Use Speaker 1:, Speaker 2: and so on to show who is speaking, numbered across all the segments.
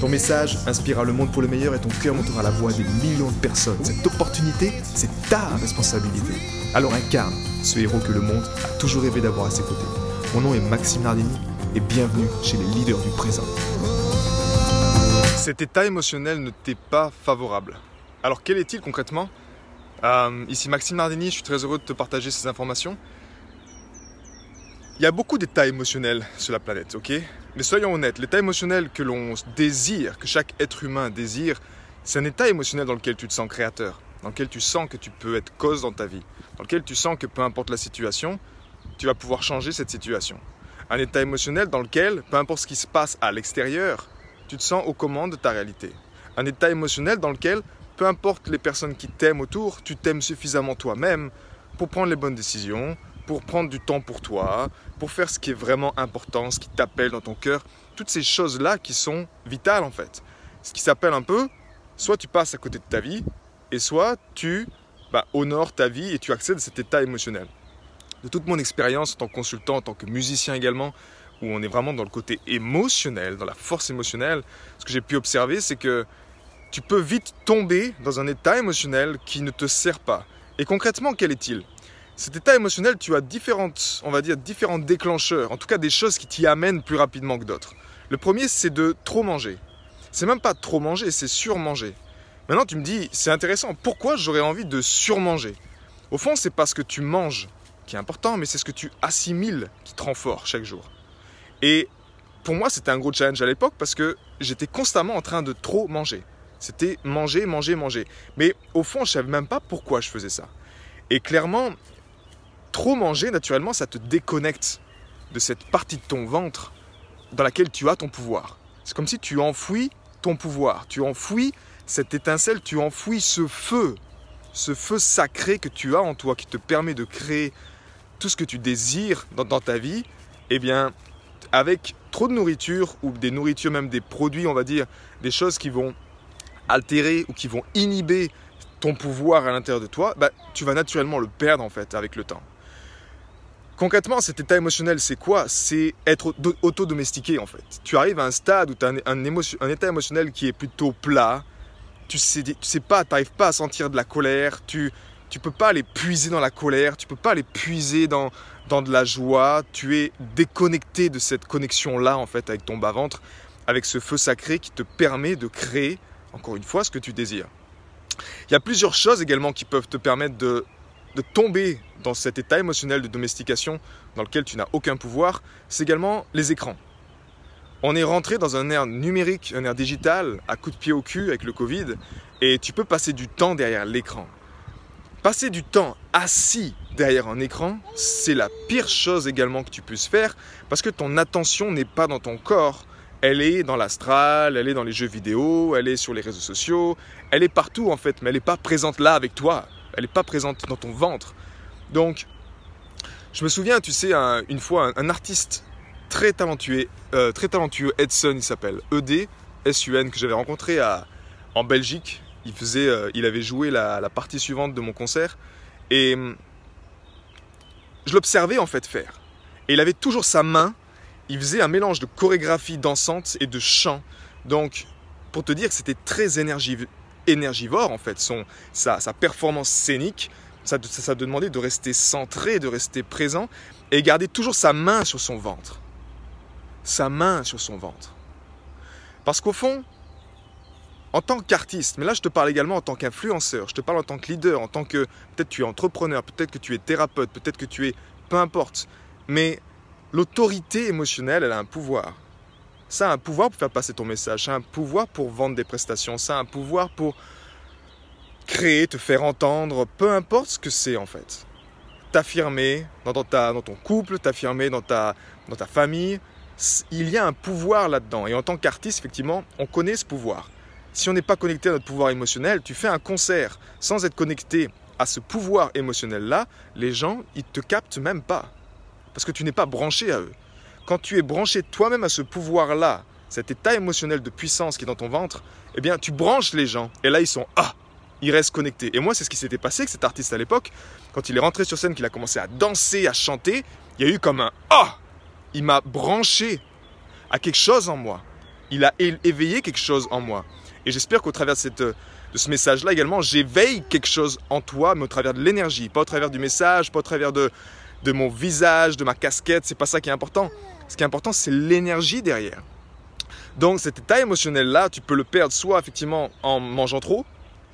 Speaker 1: Ton message inspirera le monde pour le meilleur et ton cœur montera la voix des millions de personnes. Cette opportunité, c'est ta responsabilité. Alors incarne ce héros que le monde a toujours rêvé d'avoir à ses côtés. Mon nom est Maxime Nardini et bienvenue chez les leaders du présent.
Speaker 2: Cet état émotionnel ne t'est pas favorable. Alors quel est-il concrètement? Euh, Ici Maxime Nardini, je suis très heureux de te partager ces informations. Il y a beaucoup d'états émotionnels sur la planète, ok? Mais soyons honnêtes, l'état émotionnel que l'on désire, que chaque être humain désire, c'est un état émotionnel dans lequel tu te sens créateur, dans lequel tu sens que tu peux être cause dans ta vie, dans lequel tu sens que peu importe la situation, tu vas pouvoir changer cette situation. Un état émotionnel dans lequel, peu importe ce qui se passe à l'extérieur, tu te sens aux commandes de ta réalité. Un état émotionnel dans lequel, peu importe les personnes qui t'aiment autour, tu t'aimes suffisamment toi-même pour prendre les bonnes décisions, pour prendre du temps pour toi, pour faire ce qui est vraiment important, ce qui t'appelle dans ton cœur, toutes ces choses-là qui sont vitales en fait. Ce qui s'appelle un peu, soit tu passes à côté de ta vie, et soit tu bah, honores ta vie et tu accèdes à cet état émotionnel. De toute mon expérience en tant que consultant, en tant que musicien également, où on est vraiment dans le côté émotionnel, dans la force émotionnelle, ce que j'ai pu observer, c'est que tu peux vite tomber dans un état émotionnel qui ne te sert pas. Et concrètement, quel est-il? Cet état émotionnel, tu as différentes, on va dire, différents déclencheurs, en tout cas des choses qui t'y amènent plus rapidement que d'autres. Le premier, c'est de trop manger. C'est même pas trop manger, c'est surmanger. Maintenant, tu me dis, c'est intéressant, pourquoi j'aurais envie de surmanger? Au fond, c'est parce que tu manges qui est important, mais c'est ce que tu assimiles qui te rend fort chaque jour. Et pour moi, c'était un gros challenge à l'époque parce que j'étais constamment en train de trop manger. C'était manger, manger, manger. Mais au fond, je savais même pas pourquoi je faisais ça. Et clairement, trop manger, naturellement, ça te déconnecte de cette partie de ton ventre dans laquelle tu as ton pouvoir. C'est comme si tu enfouis ton pouvoir, tu enfouis cette étincelle, tu enfouis ce feu, ce feu sacré que tu as en toi qui te permet de créer tout ce que tu désires dans, ta vie. Eh bien, avec trop de nourriture ou des nourritures, même des produits, on va dire, des choses qui vont altérer ou qui vont inhiber ton pouvoir à l'intérieur de toi, bah, tu vas naturellement le perdre en fait avec le temps. Concrètement, cet état émotionnel, c'est quoi? C'est être auto-domestiqué en fait. Tu arrives à un stade où tu as un, état émotionnel qui est plutôt plat, tu sais, tu pas, tu n'arrives pas à sentir de la colère, tu ne peux pas aller puiser dans la colère, tu peux pas aller puiser dans, dans de la joie, tu es déconnecté de cette connexion-là en fait avec ton bas-ventre, avec ce feu sacré qui te permet de créer, encore une fois, ce que tu désires. Il y a plusieurs choses également qui peuvent te permettre de de tomber dans cet état émotionnel de domestication dans lequel tu n'as aucun pouvoir, c'est également les écrans. On est rentré dans un air numérique, un air digital, à coup de pied au cul avec le Covid, et tu peux passer du temps derrière l'écran. Passer du temps assis derrière un écran, c'est la pire chose également que tu puisses faire, parce que ton attention n'est pas dans ton corps, elle est dans l'astral, elle est dans les jeux vidéo, elle est sur les réseaux sociaux, elle est partout en fait, mais elle n'est pas présente là avec toi elle n'est pas présente dans ton ventre. Donc, je me souviens, tu sais, une fois, un, artiste très talentueux, très talentueux, Edson, il s'appelle, ED, S-U-N, que j'avais rencontré à, en Belgique. Il, faisait, euh, il avait joué la, partie suivante de mon concert. Et hum, je l'observais en fait faire. Et il avait toujours sa main. Il faisait un mélange de chorégraphie dansante et de chant. Donc, pour te dire que c'était très énergique énergivore en fait, son, sa, performance scénique, ça, ça, demandait de rester centré, de rester présent et garder toujours sa main sur son ventre. Sa main sur son ventre. Parce qu'au fond, en tant qu'artiste, mais là je te parle également en tant qu'influenceur, je te parle en tant que leader, en tant que peut-être tu es entrepreneur, peut-être que tu es thérapeute, peut-être que tu es peu importe, mais l'autorité émotionnelle, elle a un pouvoir. Ça a un pouvoir pour faire passer ton message, ça a un pouvoir pour vendre des prestations, ça a un pouvoir pour créer, te faire entendre, peu importe ce que c'est en fait. T'affirmer dans, dans, ton couple, t'affirmer dans ta, dans ta famille, il y a un pouvoir là-dedans. Et en tant qu'artiste, effectivement, on connaît ce pouvoir. si on n'est pas connecté à notre pouvoir émotionnel, tu fais un concert sans être connecté à ce pouvoir émotionnel-là, les gens, ils te captent même pas. Parce que tu n'es pas branché à eux. Quand tu es branché toi-même à ce pouvoir-là, cet état émotionnel de puissance qui est dans ton ventre, eh bien, tu branches les gens. Et là, ils sont Ah Ils restent connectés. Et moi, c'est ce qui s'était passé avec cet artiste à l'époque. Quand il est rentré sur scène, qu'il a commencé à danser, à chanter, il y a eu comme un Ah Il m'a branché à quelque chose en moi. Il a éveillé quelque chose en moi. Et j'espère qu'au travers de, cette, de ce message-là également, j'éveille quelque chose en toi, mais au travers de l'énergie, pas au travers du message, pas au travers de, de mon visage, de ma casquette. C'est pas ça qui est important. Ce qui est important, c'est l'énergie derrière. Donc cet état émotionnel-là, tu peux le perdre soit effectivement en mangeant trop,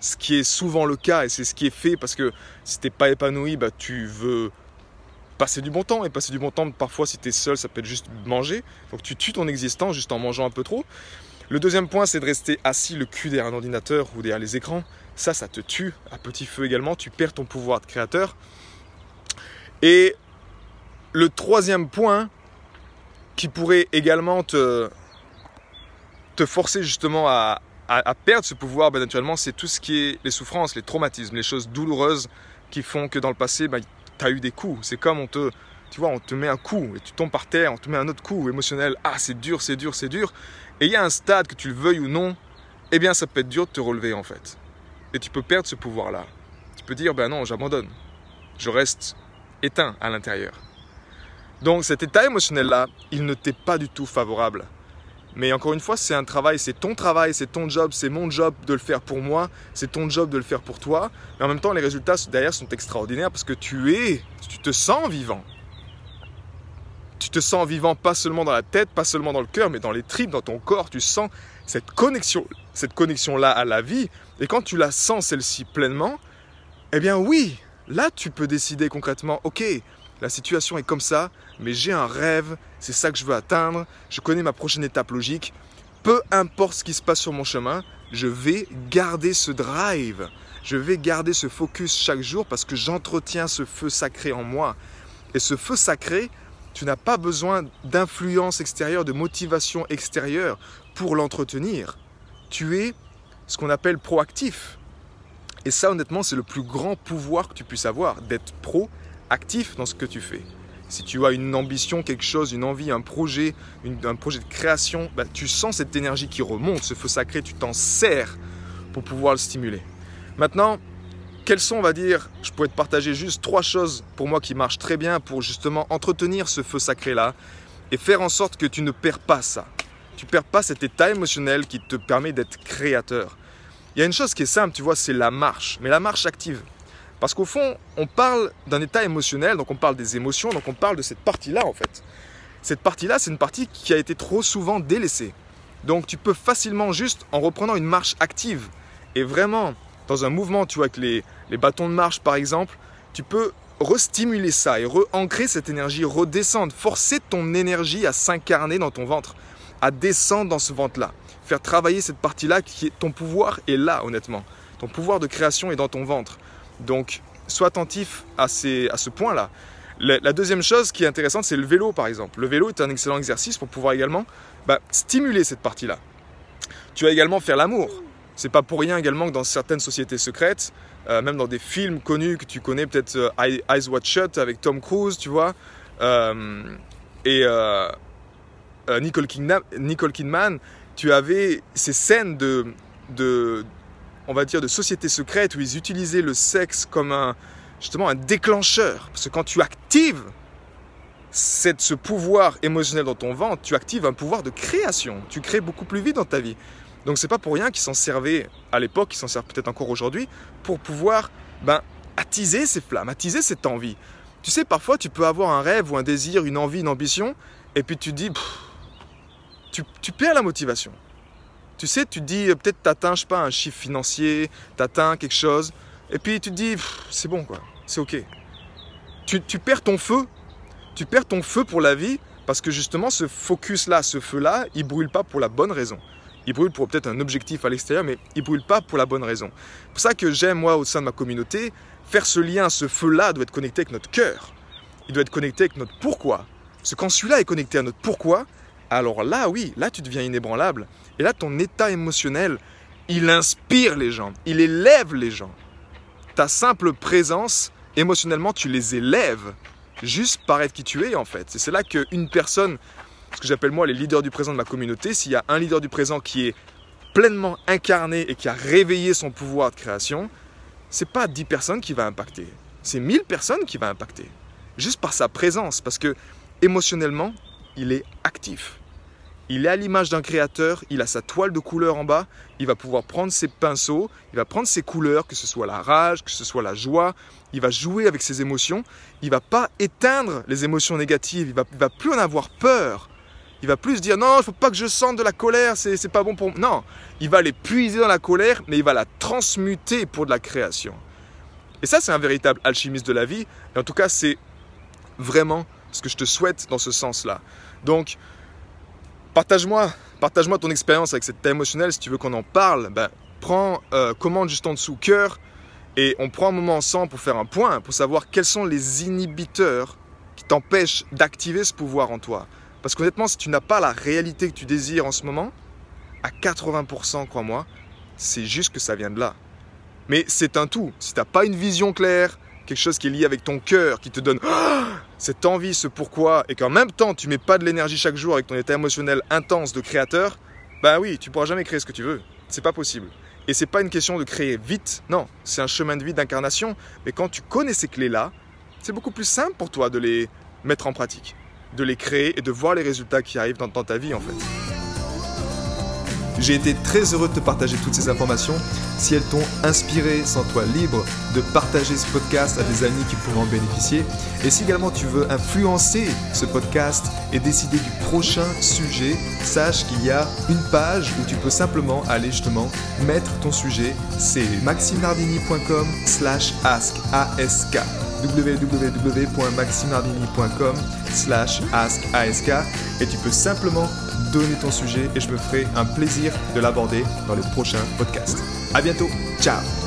Speaker 2: ce qui est souvent le cas et c'est ce qui est fait parce que si t'es pas épanoui, bah, tu veux passer du bon temps et passer du bon temps parfois si tu es seul ça peut être juste manger. Donc tu tues ton existence juste en mangeant un peu trop. Le deuxième point c'est de rester assis le cul derrière un ordinateur ou derrière les écrans. Ça ça te tue à petit feu également. Tu perds ton pouvoir de créateur. Et le troisième point qui pourrait également te, te forcer justement à, perdre ce pouvoir, ben, naturellement, c'est tout ce qui est les souffrances, les traumatismes, les choses douloureuses qui font que dans le passé, ben, tu as eu des coups. C'est comme on te, tu vois, on te met un coup et tu tombes par terre, on te met un autre coup émotionnel. Ah, c'est dur, c'est dur, c'est dur. Et il y a un stade, que tu le veuilles ou non, eh bien, ça peut être dur de te relever en fait. Et tu peux perdre ce pouvoir-là. Tu peux dire, ben non, j'abandonne. Je reste éteint à l'intérieur. Donc cet état émotionnel-là, il ne t'est pas du tout favorable. Mais encore une fois, c'est un travail, c'est ton travail, c'est ton job, c'est mon job de le faire pour moi, c'est ton job de le faire pour toi. Mais en même temps, les résultats derrière sont extraordinaires parce que tu es, tu te sens vivant. Tu te sens vivant pas seulement dans la tête, pas seulement dans le cœur, mais dans les tripes, dans ton corps. Tu sens cette connexion, cette connexion-là à la vie. Et quand tu la sens celle-ci pleinement, eh bien oui, là tu peux décider concrètement, ok, la situation est comme ça, mais j'ai un rêve, c'est ça que je veux atteindre, je connais ma prochaine étape logique. Peu importe ce qui se passe sur mon chemin, je vais garder ce drive, je vais garder ce focus chaque jour parce que j'entretiens ce feu sacré en moi. Et ce feu sacré, tu n'as pas besoin d'influence extérieure, de motivation extérieure pour l'entretenir. Tu es ce qu'on appelle proactif. Et ça, honnêtement, c'est le plus grand pouvoir que tu puisses avoir, d'être pro actif dans ce que tu fais. Si tu as une ambition, quelque chose, une envie, un projet, un projet de création, bah, tu sens cette énergie qui remonte, ce feu sacré, tu t'en sers pour pouvoir le stimuler. Maintenant, quelles sont, on va dire, je pourrais te partager juste trois choses pour moi qui marchent très bien pour justement entretenir ce feu sacré-là et faire en sorte que tu ne perds pas ça. Tu perds pas cet état émotionnel qui te permet d'être créateur. Il y a une chose qui est simple, tu vois, c'est la marche, mais la marche active. Parce qu'au fond, on parle d'un état émotionnel, donc on parle des émotions, donc on parle de cette partie-là en fait. Cette partie-là, c'est une partie qui a été trop souvent délaissée. Donc tu peux facilement juste, en reprenant une marche active, et vraiment dans un mouvement, tu vois, avec les, les bâtons de marche par exemple, tu peux restimuler ça et re-ancrer cette énergie, redescendre, forcer ton énergie à s'incarner dans ton ventre, à descendre dans ce ventre-là, faire travailler cette partie-là qui est ton pouvoir est là honnêtement. Ton pouvoir de création est dans ton ventre. Donc, sois attentif à, ce point-là. La, deuxième chose qui est intéressante, c'est le vélo, par exemple. Le vélo est un excellent exercice pour pouvoir également bah, stimuler cette partie-là. Tu vas également faire l'amour. C'est pas pour rien également que dans certaines sociétés secrètes, euh, même dans des films connus que tu connais, peut-être euh, Eyes Wide Shut avec Tom Cruise, tu vois, euh, et Nicole, Kidman, tu avais ces scènes de, on va dire, de sociétés secrètes où ils utilisaient le sexe comme un, justement un déclencheur. Parce que quand tu actives cette, ce pouvoir émotionnel dans ton ventre, tu actives un pouvoir de création. Tu crées beaucoup plus vite dans ta vie. Donc c'est pas pour rien qu'ils s'en servaient à l'époque, ils s'en servent peut-être encore aujourd'hui, pour pouvoir ben, attiser ces flammes, attiser cette envie. Tu sais, parfois tu peux avoir un rêve ou un désir, une envie, une ambition, et puis tu dis, tu, tu perds la motivation. Tu sais, tu te dis, euh, peut-être t'atteins, je pas, un chiffre financier, t'atteins quelque chose, et puis tu te dis, c'est bon quoi, c'est ok. Tu, perds ton feu, tu perds ton feu pour la vie, parce que justement, ce focus-là, ce feu-là, il brûle pas pour la bonne raison. Il brûle pour peut-être un objectif à l'extérieur, mais il brûle pas pour la bonne raison. C'est pour ça que j'aime, moi, au sein de ma communauté, faire ce lien, ce feu-là doit être connecté avec notre cœur. Il doit être connecté avec notre pourquoi. Parce que quand celui-là est connecté à notre pourquoi, alors là, oui, là, tu deviens inébranlable. Et là, ton état émotionnel il inspire les gens, il élève les gens. Ta simple présence, émotionnellement, tu les élèves juste par être qui tu es en fait. Et c'est là qu'une personne, ce que j'appelle moi les leaders du présent de ma communauté, s'il y a un leader du présent qui est pleinement incarné et qui a réveillé son pouvoir de création, c'est pas 10 personnes qui va impacter, c'est 1000 personnes qui va impacter. Juste par sa présence, parce que émotionnellement, il est actif. Il est à l'image d'un créateur, il a sa toile de couleur en bas, il va pouvoir prendre ses pinceaux, il va prendre ses couleurs, que ce soit la rage, que ce soit la joie, il va jouer avec ses émotions, il va pas éteindre les émotions négatives, il va, va plus en avoir peur. Il va plus dire non, il faut pas que je sente de la colère, c'est, c'est pas bon pour moi. Non, il va les puiser dans la colère, mais il va la transmuter pour de la création. Et ça, c'est un véritable alchimiste de la vie. Et en tout cas, c'est vraiment ce que je te souhaite dans ce sens-là. Donc, Partage-moi, partage-moi ton expérience avec cette état émotionnelle. Si tu veux qu'on en parle, ben, prends euh, commande juste en dessous cœur et on prend un moment ensemble pour faire un point, pour savoir quels sont les inhibiteurs qui t'empêchent d'activer ce pouvoir en toi. Parce qu'honnêtement, si tu n'as pas la réalité que tu désires en ce moment, à 80%, crois-moi, c'est juste que ça vient de là. Mais c'est un tout. Si tu n'as pas une vision claire, quelque chose qui est lié avec ton cœur, qui te donne cette envie, ce pourquoi, et qu'en même temps tu mets pas de l'énergie chaque jour avec ton état émotionnel intense de créateur, ben oui, tu pourras jamais créer ce que tu veux. C'est pas possible. Et c'est pas une question de créer vite, non, c'est un chemin de vie d'incarnation. Mais quand tu connais ces clés-là, c'est beaucoup plus simple pour toi de les mettre en pratique, de les créer et de voir les résultats qui arrivent dans ta vie en fait.
Speaker 1: J'ai été très heureux de te partager toutes ces informations. Si elles t'ont inspiré, sens-toi libre de partager ce podcast à des amis qui pourront en bénéficier. Et si également tu veux influencer ce podcast et décider du prochain sujet, sache qu'il y a une page où tu peux simplement aller justement mettre ton sujet. C'est maximardini.com slash ask www.maximardini.com slash ask et tu peux simplement donner ton sujet et je me ferai un plaisir de l'aborder dans les prochains podcasts. À bientôt, ciao